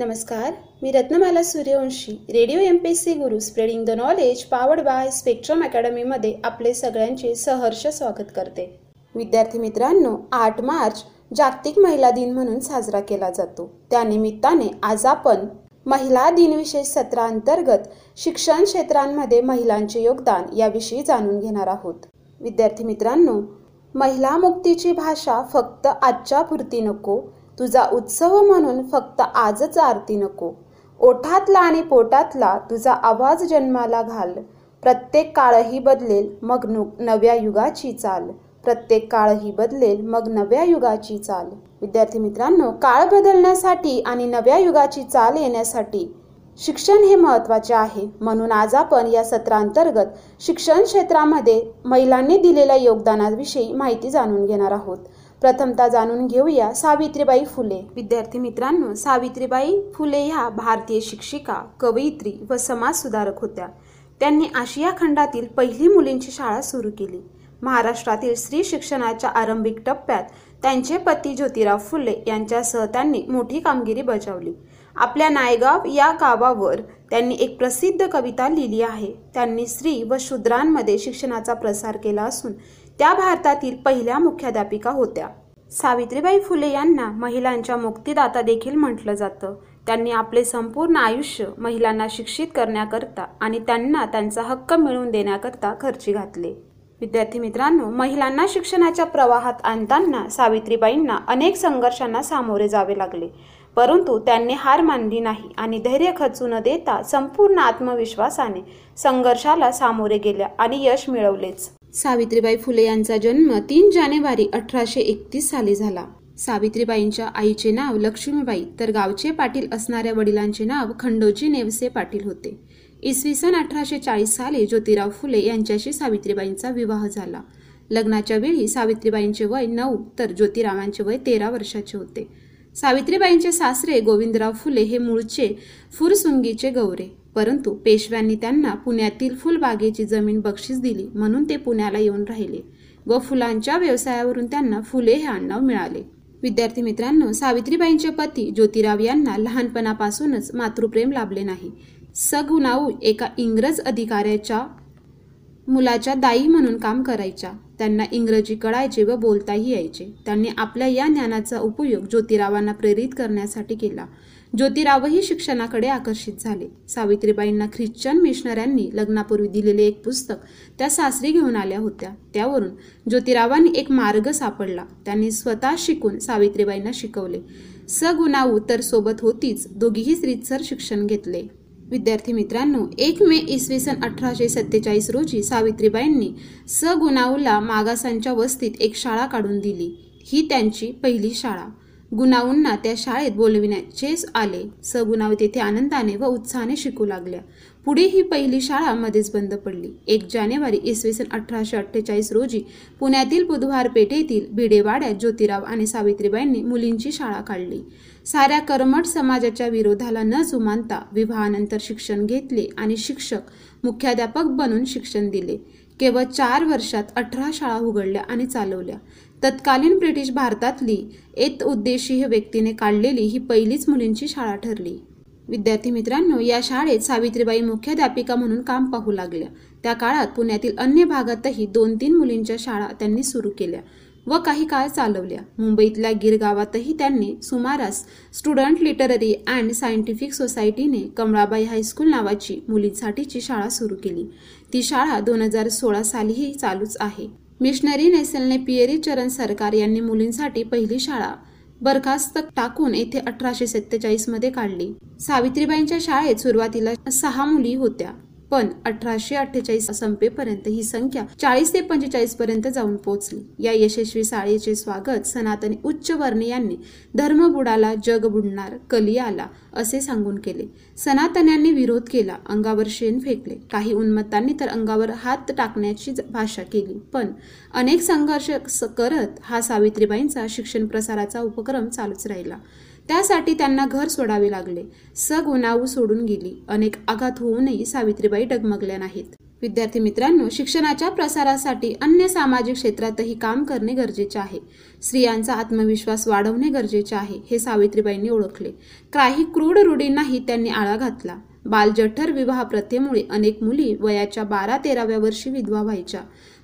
नमस्कार मी Ratnamala Suryavanshi radio M P C Guru spreading the knowledge powered by Spectrum अकॅडमीमध्ये आपले सगळ्यांचे सहर्ष स्वागत करते. विद्यार्थी मित्रांनो आठ मार्च जागतिक महिला दिन म्हणून साजरा केला जातो. त्यानिमित्ताने आज आपण महिला दिनविशेष सत्रांतर्गत शिक्षण क्षेत्रांमध्ये महिलांचे योगदान याविषयी जाणून घेणार आहोत. विद्यार्थी मित्रांनो महिला मुक्तीची भाषा फक्त आजच्या पुरती नको तुझा उत्सव म्हणून फक्त आजच आरती नको. ओठातला आणि पोटातला तुझा आवाज जन्माला घाल. प्रत्येक काळही बदलेल मग नव्या युगाची चाल. प्रत्येक काळही बदलेल मग नव्या युगाची चाल. विद्यार्थी मित्रांनो काळ बदलण्यासाठी आणि नव्या युगाची चाल येण्यासाठी शिक्षण हे महत्त्वाचे आहे. म्हणून आज आपण या सत्रांतर्गत शिक्षण क्षेत्रामध्ये महिलांनी दिलेल्या योगदानाविषयी माहिती जाणून घेणार आहोत. प्रथमता जाणून घेऊया सावित्रीबाई फुले. विद्यार्थी मित्रांनो सावित्रीबाई फुले ह्या भारतीय शिक्षिका कवयित्री व समाजसुधारक होत्या. त्यांनी आशिया खंडातील पहिली मुलींची शाळा सुरू केली. महाराष्ट्रातील स्त्री शिक्षणाच्या आरंभिक टप्प्यात त्यांचे पती ज्योतिराव फुले यांच्यासह त्यांनी मोठी कामगिरी बजावली. आपल्या नायगाव या गावावर त्यांनी एक प्रसिद्ध कविता लिहिली आहे. त्यांनी स्त्री व शूद्रांमध्ये शिक्षणाचा प्रसार केला असून त्या भारतातील पहिल्या मुख्याध्यापिका होत्या. सावित्रीबाई फुले यांना महिलांच्या मुक्तीदाता देखील म्हटलं जातं. त्यांनी आपले संपूर्ण आयुष्य महिलांना शिक्षित करण्याकरता आणि त्यांना त्यांचा हक्क मिळवून देण्याकरता खर्ची घातले. विद्यार्थी मित्रांनो महिलांना शिक्षणाच्या प्रवाहात आणताना सावित्रीबाईंना अनेक संघर्षांना सामोरे जावे लागले. परंतु त्यांनी हार मानली नाही आणि धैर्य खचू न देता संपूर्ण आत्मविश्वासाने संघर्षाला सामोरे गेल्या आणि यश मिळवलेच. सावित्रीबाई फुले यांचा जन्म तीन जानेवारी अठराशे एकतीस साली झाला. सावित्रीबाईंच्या आईचे नाव लक्ष्मीबाई तर गावचे पाटील असणाऱ्या वडिलांचे नाव खंडोजी नेवसे पाटील होते. इसवी सन अठराशे चाळीस साली ज्योतिराव फुले यांच्याशी सावित्रीबाईंचा विवाह झाला. लग्नाच्या वेळी सावित्रीबाईंचे वय नऊ तर ज्योतिरावांचे वय तेरा वर्षाचे होते. सावित्रीबाईंचे सासरे गोविंदराव फुले हे मूळचे फुरसुंगीचे गौरे. परंतु पेशव्यांनी त्यांना पुण्यातील फुलबागेची जमीन बक्षीस दिली म्हणून ते पुण्याला येऊन राहिले व फुलांच्या व्यवसायावरून त्यांना फुले हे आडनाव मिळाले. विद्यार्थी मित्रांनो सावित्रीबाईंचे पती ज्योतिराव यांना लहानपणापासूनच मातृप्रेम लाभले नाही. सगुनाऊ एका इंग्रज अधिकाऱ्याच्या मुलाच्या दाई म्हणून काम करायच्या. त्यांना इंग्रजी कळायचे व बोलताही यायचे. त्यांनी आपल्या या ज्ञानाचा उपयोग ज्योतिरावांना प्रेरित करण्यासाठी केला. ज्योतिरावही शिक्षणाकडे आकर्षित झाले. सावित्रीबाईंना ख्रिश्चन मिशनऱ्यांनी लग्नापूर्वी दिलेले एक पुस्तक त्या सासरी घेऊन आल्या होत्या. त्यावरून ज्योतिरावांनी एक मार्ग सापडला. त्यांनी स्वतः शिकून सावित्रीबाईंना शिकवले. सगुणाऊ तर सोबत होतीच दोघीही रीतसर शिक्षण घेतले. विद्यार्थी मित्रांनो एक मे इसवी सन अठराशे सत्तेचाळीस रोजी सावित्रीबाईंनी सगुणाऊला मागासांच्या वस्तीत एक शाळा काढून दिली. ही त्यांची पहिली शाळा. गुणावूंना त्या शाळेत बोलविण्याचेच आले. सगुणाव तेथे आनंदाने व उत्साहाने शिकू लागल्या. पुढे ही पहिली शाळा मध्येच बंद पडली. एक जानेवारी इसवी सन अठराशे अठ्ठेचाळीस रोजी पुण्यातील बुधवार पेठेतील भिडेवाड्यात ज्योतिराव आणि सावित्रीबाईंनी मुलींची शाळा काढली. साऱ्या कर्मठ समाजाच्या विरोधाला न जुमानता विवाहानंतर शिक्षण घेतले आणि शिक्षक मुख्याध्यापक बनून शिक्षण दिले. केवळ चार वर्षात अठरा शाळा उघडल्या आणि चालवल्या. तत्कालीन ब्रिटिश भारतातली एक उद्देशीय व्यक्तीने काढलेली ही पहिलीच मुलींची शाळा ठरली. विद्यार्थी मित्रांनो या शाळेत सावित्रीबाई मुख्याध्यापिका म्हणून काम पाहू लागल्या. त्या काळात पुण्यातील अन्य भागातही दोन तीन मुलींच्या शाळा त्यांनी सुरू केल्या व काही काळ चालवल्या. मुंबईतल्या गिरगावातही त्यांनी सुमारास स्टुडंट लिटररी अँड सायंटिफिक सोसायटीने कमळाबाई हायस्कूल नावाची मुलींसाठीची शाळा सुरू केली. ती शाळा दोन हजार सोळा सालीही चालूच आहे. मिशनरी नेसलने पियरी चरण सरकार यांनी मुलींसाठी पहिली शाळा बरखास्त टाकून येथे अठराशे सत्तेचाळीसमध्ये काढली. सावित्रीबाईंच्या शाळेत सुरुवातीला सहा मुली होत्या. पण अठराशे अठ्ठेचाळीस संपेपर्यंत ही संख्या चाळीस ते पंचेचाळीस पर्यंत जाऊन पोहोचली. या यशस्वी शाळेचे स्वागत सनातनी उच्च वर्णीयांनी धर्म बुडाला जग बुडणार कली आला असे सांगून केले. सनातन्यांनी विरोध केला अंगावर शेण फेकले. काही उन्मत्तांनी तर अंगावर हात टाकण्याची भाषा केली. पण अनेक संघर्ष करत हा सावित्रीबाईंचा शिक्षण प्रसाराचा उपक्रम चालूच राहिला. त्यासाठी त्यांना घर सोडावे लागले. सगुणाऊ सोडून गेली. अनेक आघात होऊनही सावित्रीबाई डगमगल्या नाहीत. विद्यार्थी मित्रांनो शिक्षणाच्या प्रसारासाठी अन्य सामाजिक क्षेत्रातही काम करणे गरजेचे आहे. स्त्रियांचा आत्मविश्वास वाढवणे गरजेचे आहे हे सावित्रीबाईंनी ओळखले. काही क्रूड रूढींनाही त्यांनी आळा घातला. बालजठर विवाह प्रथेमुळे अनेक मुली वयाच्या बारा तेराव्या वर्षी विधवा व्हायच्या.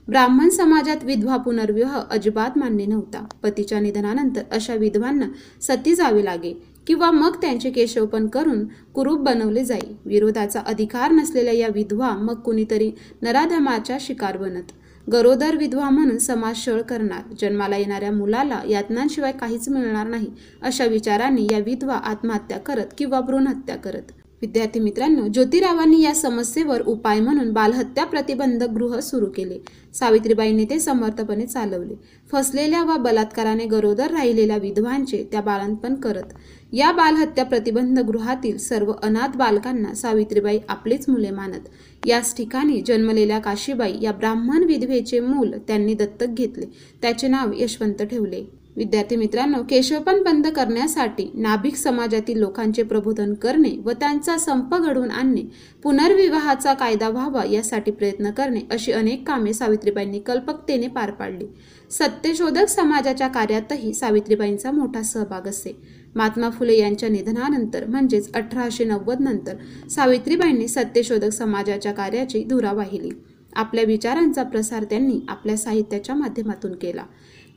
ब्राह्मण समाजात विधवा पुनर्विवाह अजिबात मान्य नव्हता. पतीच्या निधनानंतर अशा विधवांना सती जावे लागे किंवा मग त्यांचे केशवपण करून कुरूप बनवले जाई. विरोधाचा अधिकार नसलेल्या या विधवा मग कुणीतरी नराधमाच्या शिकार बनत. गरोदर विधवा म्हणून समाज शळ करणार. जन्माला येणाऱ्या मुलाला यातनांशिवाय काहीच मिळणार नाही अशा विचारांनी या विधवा आत्महत्या करत किंवा भ्रूणहत्या करत. विद्यार्थी मित्रांनो ज्योतिरावांनी या समस्येवर उपाय म्हणून बालहत्या प्रतिबंधक गृह सुरू केले. सावित्रीबाईंनी ते समर्थपणे चालवले. फसलेल्या व बलात्काराने गरोदर राहिलेल्या विधवांचे त्या बाळंतपण करत. या बालहत्या प्रतिबंध गृहातील सर्व अनाथ बालकांना सावित्रीबाई आपलीच मुले मानत. याच ठिकाणी जन्मलेल्या काशीबाई या ब्राह्मण विधवेचे मूल त्यांनी दत्तक घेतले. त्याचे नाव यशवंत ठेवले. विद्यार्थी मित्रांनो केशवपण बंद करण्यासाठी नाभिक समाजातील लोकांचे प्रबोधन करणे व त्यांचा संप घडवून आणणे पुनर्विवाहाचा कायदा व्हावा यासाठी प्रयत्न करणे अशी अनेक कामे सावित्रीबाईंनी कल्पकतेने पार पाडली. सत्यशोधक समाजाच्या कार्यातही सावित्रीबाईंचा मोठा सहभाग असे. महात्मा फुले यांच्या निधनानंतर म्हणजेच अठराशे नव्वद नंतर सावित्रीबाईंनी सत्यशोधक समाजाच्या कार्याची धुरा वाहिली. आपल्या विचारांचा प्रसार त्यांनी आपल्या साहित्याच्या माध्यमातून केला.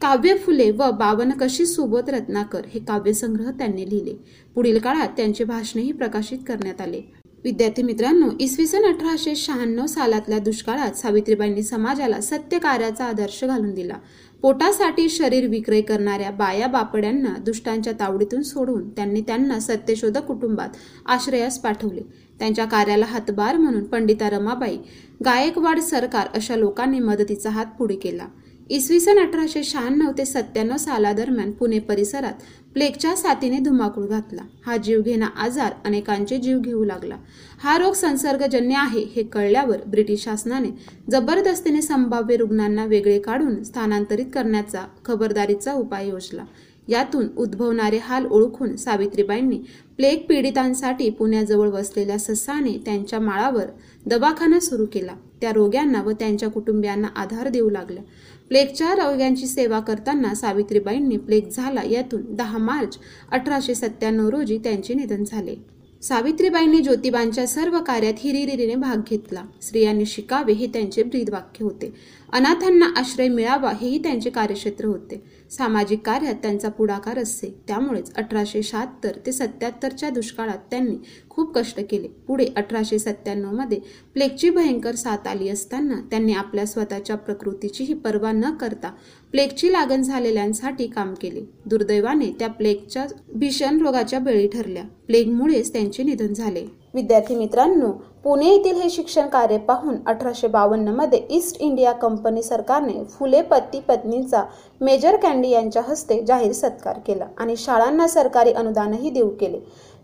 काव्य फुले व बावन कशी सुबोध रत्नाकर हे काव्यसंग्रह त्यांनी लिहिले. पुढील काळात त्यांचे भाषणही प्रकाशित करण्यात आले. विद्यार्थी मित्रांनो इसवी सन अठराशे शहाण्णव सालातल्या दुष्काळात सावित्रीबाईंनी समाजाला सत्य कार्याचा आदर्श घालून दिला. पोटासाठी शरीर विक्रय करणाऱ्या बाया बापड्यांना दुष्टांच्या तावडीतून सोडून त्यांनी त्यांना सत्यशोधक कुटुंबात आश्रयास पाठवले. त्यांच्या कार्याला हातभार म्हणून पंडिता रमाबाई गायकवाड सरकार अशा लोकांनी मदतीचा हात पुढे केला. इसवी सन अठराशे शहाण्णव ते सत्त्याण्णव सालादरम्यान पुणे परिसरात प्लेगच्या साथीने धुमाकूळ घातला. हा जीवघेणा आजार अनेकांचे जीव घेऊ लागला. हा रोग संसर्गजन्य आहे हे कळल्यावर ब्रिटिश शासनाने जबरदस्तीने संभाव्य रुग्णांना वेगळे काढून स्थानांतरित करण्याचा खबरदारीचा उपाय योजला. यातून उद्भवणारे हाल ओळखून सावित्रीबाईंनी प्लेग पीडितांसाठी पुण्याजवळ वसलेल्या ससाने त्यांच्या माळावर दवाखाना सुरू केला. त्या रोग्यांना व त्यांच्या कुटुंबियांना आधार देऊ लागल्या. प्लेगच्या रोग्यांची सेवा करताना सावित्रीबाईंनी प्लेग झाला यातून दहा मार्च अठराशे सत्त्याण्णव रोजी त्यांचे निधन झाले. सावित्रीबाईंनी ज्योतिबांच्या सर्व कार्यात हिरिरीने भाग घेतला. स्त्रियांनी शिकावे हे त्यांचे ब्रीदवाक्य होते. अनाथांना आश्रय मिळावा हेही त्यांचे कार्यक्षेत्र होते. सामाजिक कार्यात त्यांचा पुढाकार असे त्यामुळेच अठराशे शहात्तर ते सत्याहत्तरच्या दुष्काळात त्यांनी खूप कष्ट केले. पुढे अठराशे सत्त्याण्णवमध्ये प्लेगची भयंकर साथ आली असताना त्यांनी आपल्या स्वतःच्या प्रकृतीचीही पर्वा न करता प्लेगची लागण झालेल्यांसाठी काम केले. दुर्दैवाने त्या प्लेगच्या भीषण रोगाच्या बळी ठरल्या. प्लेगमुळेच त्यांचे निधन झाले. विद्यार्थी मित्रांनो पुणे येथील हे शिक्षण कार्य पाहून अठराशे बावन्नमध्ये ईस्ट इंडिया कंपनी सरकारने फुले पती पत्नींचा मेजर कॅन्डी यांच्या हस्ते जाहीर सत्कार केला आणि शाळांना सरकारी अनुदानही देऊ केले.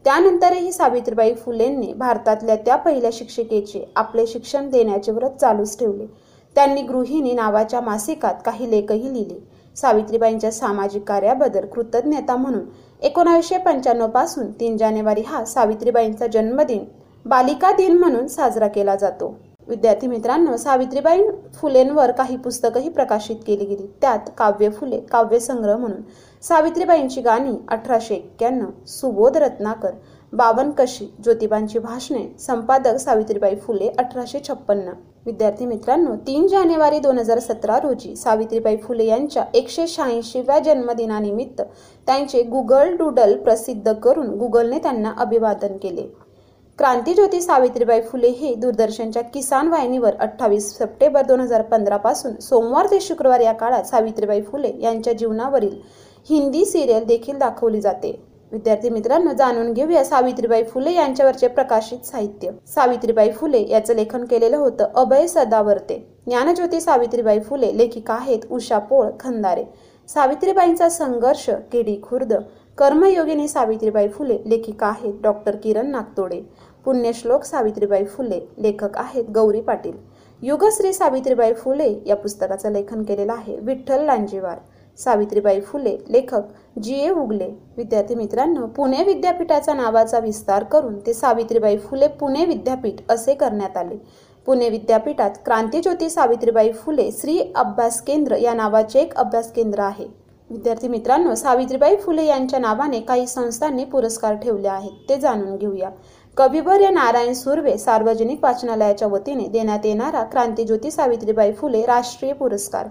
त्यानंतरही सावित्रीबाई फुलेंनी भारतातल्या त्या पहिल्या शिक्षिकेचे आपले शिक्षण देण्याचे व्रत चालूच ठेवले. त्यांनी गृहिणी नावाच्या मासिकात काही लेखही लिहिले. सावित्रीबाईंच्या सामाजिक कार्याबद्दल कृतज्ञता म्हणून एकोणावीसशे पंच्याण्णवपासून तीन जानेवारी हा सावित्रीबाईंचा जन्मदिन बालिका दिन म्हणून साजरा केला जातो. विद्यार्थी मित्रांनो सावित्रीबाई फुलेंवर काही पुस्तकंही प्रकाशित केली गेली. त्यात काव्य फुले काव्यसंग्रह म्हणून सावित्रीबाईंची गाणी अठराशे एक्क्याण्णव सुबोध रत्नाकर बावन कशी ज्योतिबांची भाषणे संपादक सावित्रीबाई फुले अठराशे छप्पन्न. विद्यार्थी मित्रांनो तीन जानेवारी दोन हजार सतरा रोजी सावित्रीबाई फुले यांच्या एकशे शहाऐंशीव्या जन्मदिनानिमित्त त्यांचे गुगल डुडल प्रसिद्ध करून गुगलने त्यांना अभिवादन केले. क्रांतीज्योती सावित्रीबाई फुले हे दूरदर्शनच्या किसान वाहिनीवर अठ्ठावीस सप्टेंबर दोन हजार पंधरापासून सोमवार ते शुक्रवार या काळात सावित्रीबाई फुले यांच्या जीवनावरील हिंदी सिरियल देखील दाखवली जाते. विद्यार्थी मित्रांनो जाणून घेऊया सावित्रीबाई फुले यांच्यावरचे प्रकाशित साहित्य. सावित्रीबाई फुले याचं लेखन केलेलं होतं अभय सदावर्ते. ज्ञानज्योती सावित्रीबाई फुले लेखिका आहेत उषा पोळ खंदारे. सावित्रीबाईंचा संघर्ष केडी खुर्द. कर्मयोगिनी सावित्रीबाई फुले लेखिका आहेत डॉक्टर किरण नागतोडे. पुण्यश्लोक सावित्रीबाई फुले लेखक आहेत गौरी पाटील. युगश्री सावित्रीबाई फुले या पुस्तकाचं लेखन केलेलं आहे विठ्ठल लांजेवार. सावित्रीबाई फुले लेखक जी. ए. उगले. विद्यार्थी मित्रांनो पुणे विद्यापीठाचा नावाचा विस्तार करून ते सावित्रीबाई फुले पुणे विद्यापीठ असे करण्यात आले. पुणे विद्यापीठात क्रांतीज्योती सावित्रीबाई फुले श्री अभ्यास केंद्र या नावाचे एक अभ्यास केंद्र आहे. विद्यार्थी मित्रांनो सावित्रीबाई फुले यांच्या नावाने काही संस्थांनी पुरस्कार ठेवले आहेत ते जाणून घेऊया. कविवर्य नारायण सुर्वे सार्वजनिक वाचनालयाच्या वतीने देण्यात येणारा क्रांतीज्योती सावित्रीबाई फुले राष्ट्रीय पुरस्कार.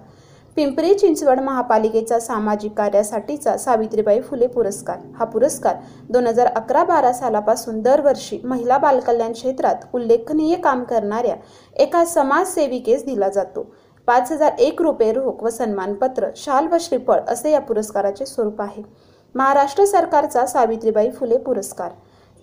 पिंपरी चिंचवड महापालिकेचा सामाजिक कार्यासाठीचा सावित्रीबाई फुले पुरस्कार. हा पुरस्कार दोन हजार अकरा बारा सालापासून दरवर्षी महिला बालकल्याण क्षेत्रात उल्लेखनीय काम करणाऱ्या एका समाजसेविकेस दिला जातो. पाच हजार एक रुपये रोख व सन्मानपत्र शाल व श्रीफळ असे या पुरस्काराचे स्वरूप आहे. महाराष्ट्र सरकारचा सावित्रीबाई फुले पुरस्कार.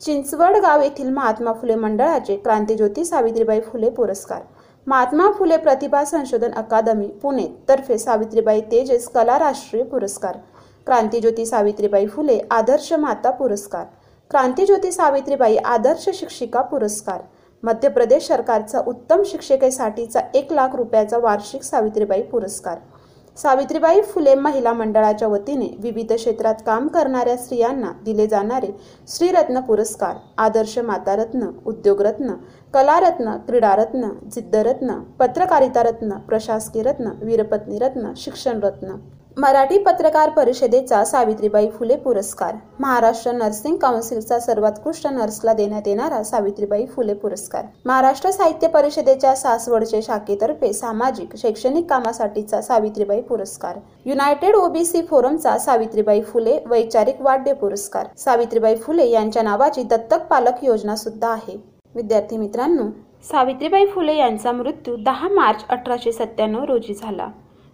चिंचवड गाव येथील महात्मा फुले मंडळाचे क्रांतीज्योती सावित्रीबाई फुले पुरस्कार. महात्मा फुले प्रतिभा संशोधन अकादमी पुणे. तर्फे सावित्रीबाई तेजस कला राष्ट्रीय पुरस्कार. क्रांतीज्योती सावित्रीबाई फुले आदर्श माता पुरस्कार. क्रांतीज्योती सावित्रीबाई आदर्श शिक्षिका पुरस्कार. मध्य प्रदेश सरकारचा उत्तम शिक्षिकेसाठीचा एक लाख रुपयाचा वार्षिक सावित्रीबाई पुरस्कार. सावित्रीबाई फुले महिला मंडळाच्या वतीने विविध क्षेत्रात काम करणाऱ्या स्त्रियांना दिले जाणारे श्रीरत्न पुरस्कार आदर्श मातारत्न उद्योगरत्न कलारत्न क्रीडारत्न जिद्दरत्न पत्रकारिता रत्न प्रशासकीय रत्न वीरपत्नीरत्न शिक्षणरत्न. मराठी पत्रकार परिषदेचा सावित्रीबाई फुले पुरस्कार. महाराष्ट्र नर्सिंग काउन्सिलचा सर्वोत्कृष्ट नर्सला देण्यात येणारा सावित्रीबाई फुले पुरस्कार. महाराष्ट्र साहित्य परिषदेच्या सासवडचे शाखेतर्फे सामाजिक शैक्षणिक कामासाठीचा सावित्रीबाई पुरस्कार. युनायटेड ओबीसी फोरमचा सावित्रीबाई फुले वैचारिक वाढ्य पुरस्कार. सावित्रीबाई फुले यांच्या नावाची दत्तक पालक योजना सुद्धा आहे. विद्यार्थी मित्रांनो सावित्रीबाई फुले यांचा मृत्यू दहा मार्च अठराशे सत्त्याण्णव रोजी झाला.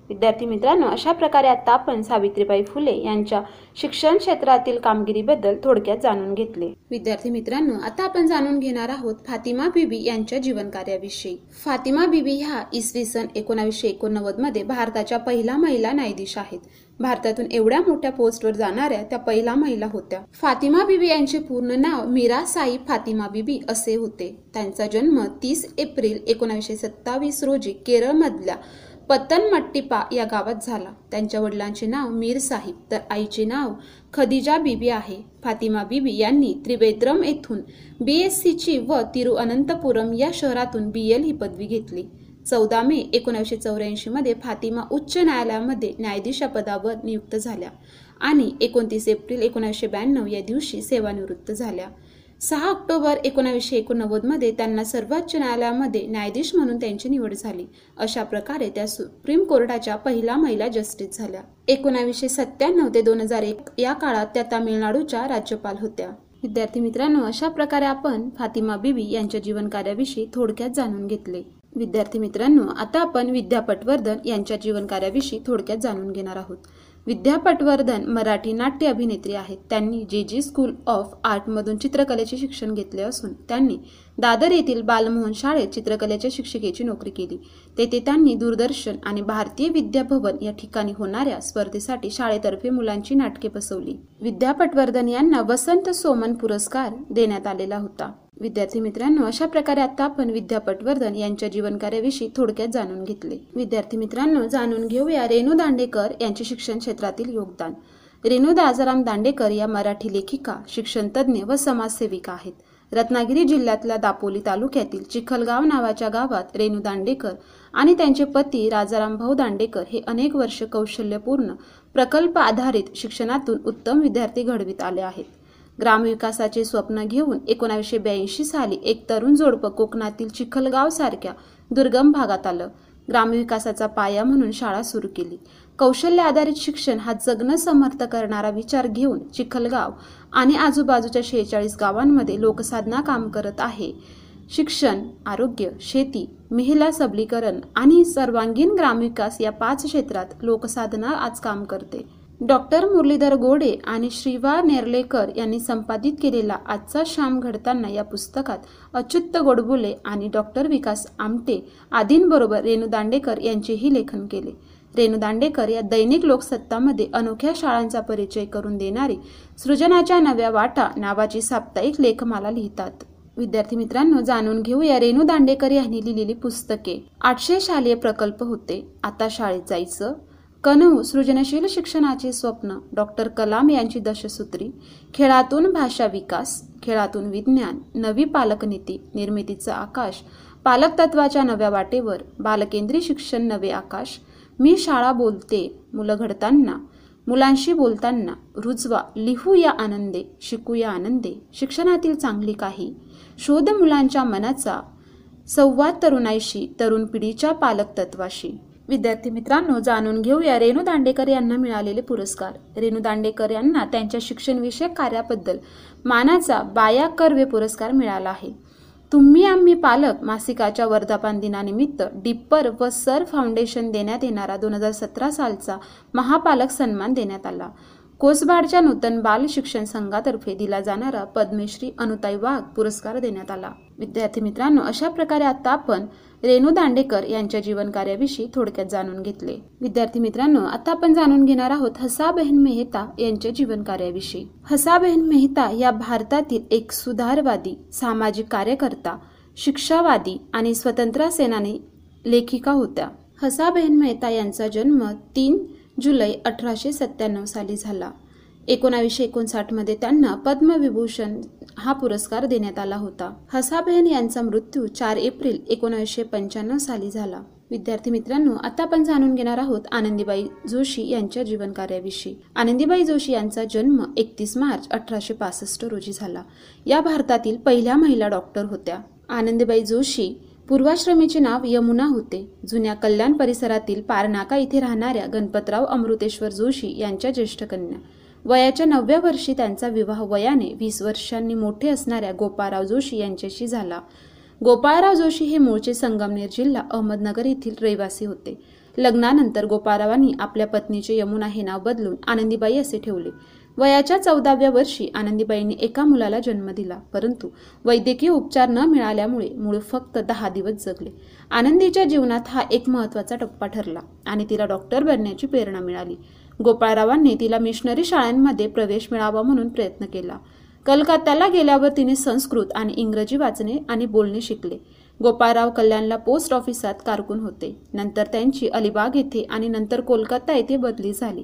विद्यार्थी मित्रांनो अशा प्रकारे आता आपण सावित्रीबाई फुले यांच्या शिक्षण क्षेत्रातील कामगिरीबद्दल थोडक्यात जाणून घेतले. विद्यार्थी मित्रांनो आता आपण जाणून घेणार आहोत फातिमा बिबी यांच्या जीवन कार्याविषयी फातिमा बिबी ह्या इसवी सन एकोणावीसशे एकोणनव्वदमध्ये भारताच्या पहिल्या महिला न्यायाधीश आहेत. भारतातून एवढ्या मोठ्या पोस्टवर जाणाऱ्या त्या पहिल्या महिला होत्या. फातिमा बिबी यांचे पूर्ण नाव मीरा साई फातिमा बीबी असे होते. त्यांचा जन्म तीस एप्रिल एकोणावीसशे सत्तावीस रोजी केरळमधल्या पतनमट्टिपा या गावात झाला. त्यांच्या वडिलांचे नाव मीर साहिब तर आईचे नाव खदिजा बीबी आहे. फातिमा बीबी यांनी त्रिवेद्रम येथून बी एस सीची व तिरुअनंतपुरम या शहरातून बी एल ही पदवी घेतली. चौदा मे एकोणीसशे चौऱ्याऐंशी मध्ये फातिमा उच्च न्यायालयामध्ये न्यायाधीशा पदावर नियुक्त झाल्या आणि एकोणतीस एप्रिल एकोणीसशे ब्याण्णव या दिवशी सेवानिवृत्त झाल्या. सहा ऑक्टोबर एकोणावीसशे मध्ये त्यांना सर्वोच्च न्यायालयामध्ये न्यायाधीश म्हणून त्यांची निवड झाली. अशा प्रकारे त्या सुप्रीम कोर्टाच्या पहिल्या महिला जस्टिस झाल्या. एकोणावीसशे सत्त्याण्णव ते दोन हजार एक या काळात त्या तामिळनाडूच्या राज्यपाल होत्या. विद्यार्थी मित्रांनो अशा प्रकारे आपण फातिमा बिबी यांच्या जीवन कार्याविषयी थोडक्यात जाणून घेतले. विद्यार्थी मित्रांनो आता आपण विद्या पटवर्धन यांच्या जीवन कार्याविषयी थोडक्यात जाणून घेणार आहोत. विद्या पटवर्धन मराठी नाट्य अभिनेत्री आहेत. त्यांनी जे जी स्कूल ऑफ आर्टमधून चित्रकलेचे शिक्षण घेतले असून त्यांनी दादर येथील बालमोहन शाळेत चित्रकलेच्या शिक्षिकेची नोकरी केली. तेथे त्यांनी दूरदर्शन आणि भारतीय विद्याभवन या ठिकाणी होणाऱ्या स्पर्धेसाठी शाळेतर्फे मुलांची नाटके बसवली. विद्या पटवर्धन यांना वसंत सोमन पुरस्कार देण्यात आलेला होता. विद्यार्थी मित्रांनो अशा प्रकारे आता आपण विद्या पटवर्धन यांच्या जीवनकार्याविषयी थोडक्यात जाणून घेतले. विद्यार्थी मित्रांनो जाणून घेऊया रेणू दांडेकर यांचे शिक्षण क्षेत्रातील योगदान. रेणू दाजाराम दांडेकर या मराठी लेखिका शिक्षण तज्ज्ञ व समाजसेविका आहेत. रत्नागिरी जिल्ह्यातल्या दापोली तालुक्यातील चिखलगाव नावाच्या गावात रेणू दांडेकर आणि त्यांचे पती राजाराम भाऊ दांडेकर हे अनेक वर्ष कौशल्यपूर्ण प्रकल्प आधारित शिक्षणातून उत्तम विद्यार्थी घडवित आले आहेत. ग्रामविकासाचे स्वप्न घेऊन एकोणावीसशे ब्याऐंशी साली एक तरुण जोडपं कोकणातील चिखलगाव सारख्या दुर्गम भागात आलं. ग्रामविकासाचा पाया म्हणून शाळा सुरू केली. कौशल्य आधारित शिक्षण हा जगणं समर्थ करणारा विचार घेऊन चिखलगाव आणि आजूबाजूच्या शेहेचाळीस गावांमध्ये लोकसाधना काम करत आहे. शिक्षण आरोग्य शेती महिला सबलीकरण आणि सर्वांगीण ग्रामविकास या पाच क्षेत्रात लोकसाधना आज काम करते. डॉक्टर मुरलीधर गोडे आणि श्रीवा नेर्लेकर यांनी संपादित केलेला आजचा श्याम घडताना या पुस्तकात अच्युत गोडबोले आणि डॉक्टर विकास आमटे आदींबरोबर रेणू दांडेकर यांचेही लेखन केले. रेणू दांडेकर या दैनिक लोकसत्तामध्ये अनोख्या शाळांचा परिचय करून देणारी सृजनाच्या नव्या वाटा नावाची साप्ताहिक लेखमाला लिहितात. विद्यार्थी मित्रांनो जाणून घेऊया रेणू दांडेकर यांनी लिहिलेली पुस्तके. आठशे शालेय प्रकल्प होते. आता शाळेत जायचं कनऊ सृजनशील शिक्षणाचे स्वप्न डॉक्टर कलाम यांची दशसूत्री खेळातून भाषा विकास खेळातून विज्ञान नवी पालकनीती निर्मितीचं आकाश पालक तत्वाच्या नव्या वाटेवर बालकेंद्री शिक्षण नवे आकाश मी शाळा बोलते मुलं घडताना मुलांशी बोलताना रुजवा लिहू या आनंदे शिकू या आनंदे शिक्षणातील चांगली काही शोध मुलांच्या मनाचा संवाद तरुणाईशी तरुण पिढीच्या पालक तत्वाशी. विद्यार्थी मित्रांनो जाणून घेऊया रेणू दांडेकर यांना मिळालेले पुरस्कार. रेणू दांडेकर यांना त्यांच्या शिक्षणविषयक कार्याबद्दल मानाचा बाया कर्वे पुरस्कार मिळाला आहे. तुम्ही आम्ही पालक मासिकाच्या वर्धापन दिनानिमित्त डिप्पर व सर फाउंडेशन देण्यात येणारा दोन हजार सतरा सालचा महापालक सन्मान देण्यात आला. कोसबाडच्या नूतन बाल शिक्षण संघातर्फे दिला जाणारा पद्मश्री अनुताई वाघ पुरस्कार देण्यात आला. विद्यार्थी मित्रांनो अशा प्रकारे आता आपण रेणू दांडेकर यांच्या जीवन कार्याविषयी थोडक्यात जाणून घेतले. विद्यार्थी मित्रांनो आता आपण जाणून घेणार आहोत हसाबेन मेहता यांच्या जीवन कार्याविषयी मेहता या भारतातील एक सुधारवादी सामाजिक कार्यकर्ता शिक्षावादी आणि स्वतंत्र सेनानी लेखिका होत्या. हसाबेन मेहता यांचा जन्म तीन जुलै अठराशे सत्त्याण्णव साली झाला. एकोणावीसशे एकोणसाठमध्ये त्यांना पद्मविभूषण हा पुरस्कार देण्यात आला होता. हसाबेन यांचा मृत्यू चार एप्रिल एकोणावीसशे पंच्याण्णव साली झाला. विद्यार्थी मित्रांनो आता आपण जाणून घेणार आहोत आनंदीबाई जोशी यांच्या जीवन कार्याविषयी आनंदीबाई जोशी यांचा जन्म एकतीस मार्च अठराशे पासष्ट रोजी झाला. या भारतातील पहिल्या महिला डॉक्टर होत्या. आनंदीबाई जोशी पूर्वाश्रमीचे नाव यमुना होते. जुन्या कल्याण परिसरातील पारनाका इथे राहणाऱ्या गणपतराव अमृतेश्वर जोशी यांच्या ज्येष्ठ कन्या. वयाच्या नवव्या वर्षी त्यांचा विवाह वयाने वीस वर्षांनी मोठे असणाऱ्या गोपाळराव जोशी यांच्याशी झाला. गोपाळराव जोशी हे मूळचे संगमनेर जिल्हा अहमदनगर येथील रहिवासी होते. लग्नानंतर गोपाळरावांनी आपल्या पत्नीचे यमुना हे नाव बदलून आनंदीबाई असे ठेवले. वयाच्या चौदाव्या वर्षी आनंदीबाईंनी एका मुलाला जन्म दिला परंतु वैद्यकीय उपचार न मिळाल्यामुळे मूळ फक्त दहा दिवस जगले. आनंदीच्या जीवनात हा एक महत्त्वाचा टप्पा ठरला आणि तिला डॉक्टर बनण्याची प्रेरणा मिळाली. गोपाळरावांनी तिला मिशनरी शाळांमध्ये प्रवेश मिळावा म्हणून प्रयत्न केला. कलकत्त्याला गेल्यावर तिने संस्कृत आणि इंग्रजी वाचणे आणि बोलणे शिकले. गोपाळराव कल्याणला पोस्ट ऑफिसात कारकून होते. नंतर त्यांची अलिबाग येथे आणि नंतर कोलकाता येथे बदली झाली.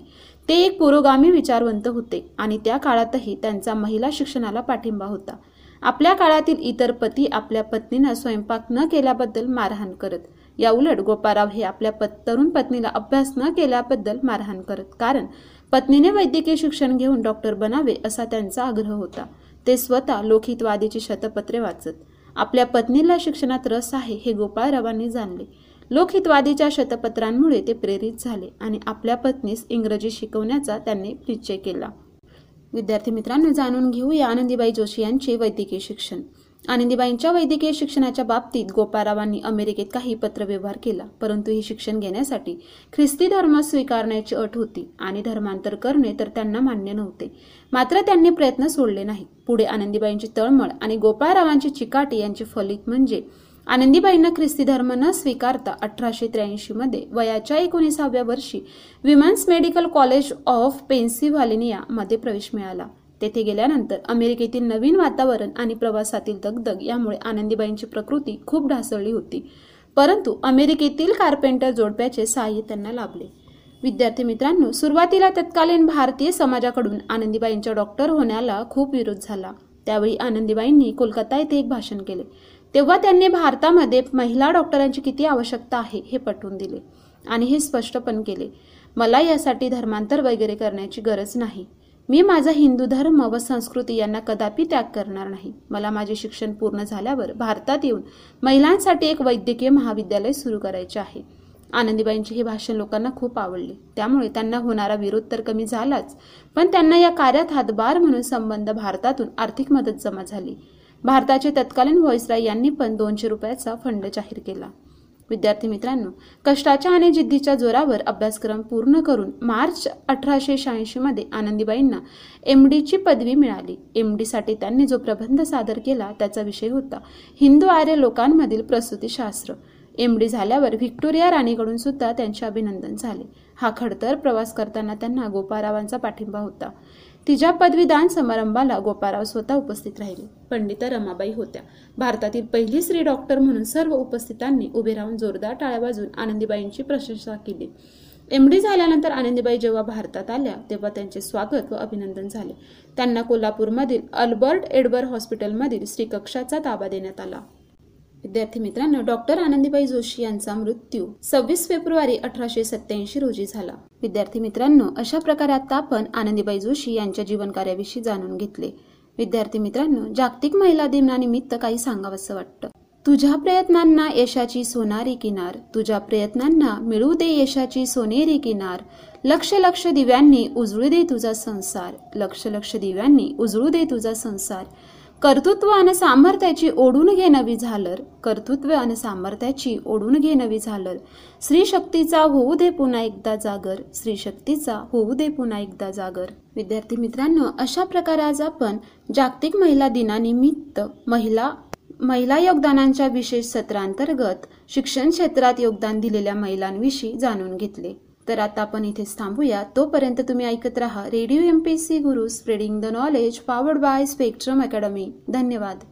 ते एक पुरोगामी विचारवंत होते आणि त्या काळातही त्यांचा महिला शिक्षणाला पाठिंबा होता. आपल्या काळातील इतर पती आपल्या पत्नींना स्वयंपाक न केल्याबद्दल मारहाण करत या उलट गोपाराव हे आपल्या तरुण पत्नीला अभ्यास न केल्याबद्दल मारहाण करत. कारण पत्नीने वैद्यकीय शिक्षण घेऊन डॉक्टर बनावे असा त्यांचा आग्रह होता. ते स्वतः लोकहितवादीची शतपत्रे वाचत. आपल्या पत्नीला शिक्षणात रस आहे हे गोपाळरावांनी जाणले. लोकहितवादीच्या शतपत्रांमुळे ते प्रेरित झाले आणि आपल्या पत्नीस इंग्रजी शिकवण्याचा त्यांनी निश्चय केला. विद्यार्थी मित्रांनो जाणून घेऊया आनंदीबाई जोशी यांचे वैद्यकीय शिक्षण. आनंदीबाईंच्या वैद्यकीय शिक्षणाच्या बाबतीत गोपारावांनी अमेरिकेत काही पत्रव्यवहार केला परंतु हे शिक्षण घेण्यासाठी ख्रिस्ती धर्म स्वीकारण्याची अट होती आणि धर्मांतर करणे तर त्यांना मान्य नव्हते. मात्र त्यांनी प्रयत्न सोडले नाही पुढे आनंदीबाईंची तळमळ आणि गोपाळरावांची चिकाटी यांचे फलित म्हणजे आनंदीबाईंना ख्रिस्ती धर्म न स्वीकारता अठराशे त्र्याऐंशी मध्ये वयाच्या एकोणीसाव्या वर्षी women's medical college of Pennsylvania मध्ये प्रवेश मिळाला. तेथे गेल्यानंतर अमेरिकेतील नवीन वातावरण आणि प्रवासातील दगदग यामुळे आनंदीबाईंची प्रकृती खूप ढासळली होती. परंतु अमेरिकेतील कार्पेंटर जोडप्याचे सहाय्य त्यांना लाभले. विद्यार्थी मित्रांनो सुरुवातीला तत्कालीन भारतीय समाजाकडून आनंदीबाईंच्या डॉक्टर होण्याला खूप विरोध झाला. त्यावेळी आनंदीबाईंनी कोलकाता येथे एक भाषण केले. तेव्हा त्यांनी भारतामध्ये महिला डॉक्टरांची किती आवश्यकता आहे हे पटवून दिले आणि हे स्पष्टपण केले. मला यासाठी धर्मांतर वगैरे करण्याची गरज नाही. मी माझा हिंदू धर्म व संस्कृती यांना कदापि त्याग करणार नाही. मला माझे शिक्षण पूर्ण झाल्यावर भारतात येऊन महिलांसाठी एक वैद्यकीय महाविद्यालय सुरू करायचे आहे. आनंदीबाईंचे हे भाषण लोकांना खूप आवडले. त्यामुळे त्यांना होणारा विरोध तर कमी झालाच पण त्यांना या कार्यात हातभार म्हणून संबंध भारतातून आर्थिक मदत जमा झाली. भारताचे तत्कालीन व्हॉइसराय यांनी पण दोनशे रुपयाचा फंड जाहीर केला. विद्यार्थी मित्रांनो कष्टाच्या आणि जिद्दीच्या जोरावर अभ्यासक्रम पूर्ण करून मार्च अठराशे शहाऐंशीमध्ये आनंदीबाईंना एम डीची पदवी मिळाली. एम डीसाठी त्यांनी जो प्रबंध सादर केला त्याचा विषय होता हिंदू आर्य लोकांमधील प्रसूतीशास्त्र एम डी झाल्यावर व्हिक्टोरिया राणीकडून सुद्धा त्यांचे अभिनंदन झाले. हा खडतर प्रवास करताना त्यांना गोपारावांचा पाठिंबा होता. तिच्या पदवीदान समारंभाला गोपाराव स्वतः उपस्थित राहिले. पंडिता रमाबाई होत्या. भारतातील पहिली स्त्री डॉक्टर म्हणून सर्व उपस्थितांनी उभे राहून जोरदार टाळ्या वाजून आनंदीबाईंची प्रशंसा केली. एमडी झाल्यानंतर आनंदीबाई जेव्हा भारतात आल्या तेव्हा त्यांचे स्वागत व अभिनंदन झाले. त्यांना कोल्हापूरमधील अल्बर्ट एडबर हॉस्पिटलमधील स्त्रीकक्षाचा ताबा देण्यात आला. विद्यार्थी मित्रांनो डॉक्टर आनंदीबाई जोशी यांचा मृत्यू सव्वीस फेब्रुवारी अठराशे सत्याऐंशी रोजी झाला. विद्यार्थी मित्रांनो अशा प्रकारे आता आपण आनंदीबाई जोशी यांच्या जीवनकार्याविषयी जाणून घेतले. विद्यार्थी मित्रांनो जागतिक महिला दिनानिमित्त काही सांगावंसं वाटतं. तुझ्या प्रयत्नांना यशाची सोनारी किनार तुझ्या प्रयत्नांना मिळू दे यशाची सोनेरी किनार. लक्ष लक्ष दिव्यांनी उजळू दे तुझा संसार लक्ष लक्ष दिव्यांनी उजळू दे तुझा संसार. कर्तृत्व आणि सामर्थ्याची ओढून घे नवी झालर कर्तृत्व आणि सामर्थ्याची ओढून घे नवी झालर स्त्री शक्तीचा होऊ दे पुन्हा एकदा जागर स्त्री शक्तीचा होऊ दे पुन्हा एकदा जागर. विद्यार्थी मित्रांनो अशा प्रकारे आज आपण जागतिक महिला दिनानिमित्त महिला महिला योगदानांच्या विशेष सत्रांतर्गत शिक्षण क्षेत्रात योगदान दिलेल्या महिलांविषयी जाणून घेतले. तर आता आपण इथेच थांबूया. तोपर्यंत तुम्ही ऐकत राहा radio M P C Guru spreading the knowledge powered by Spectrum Academy धन्यवाद.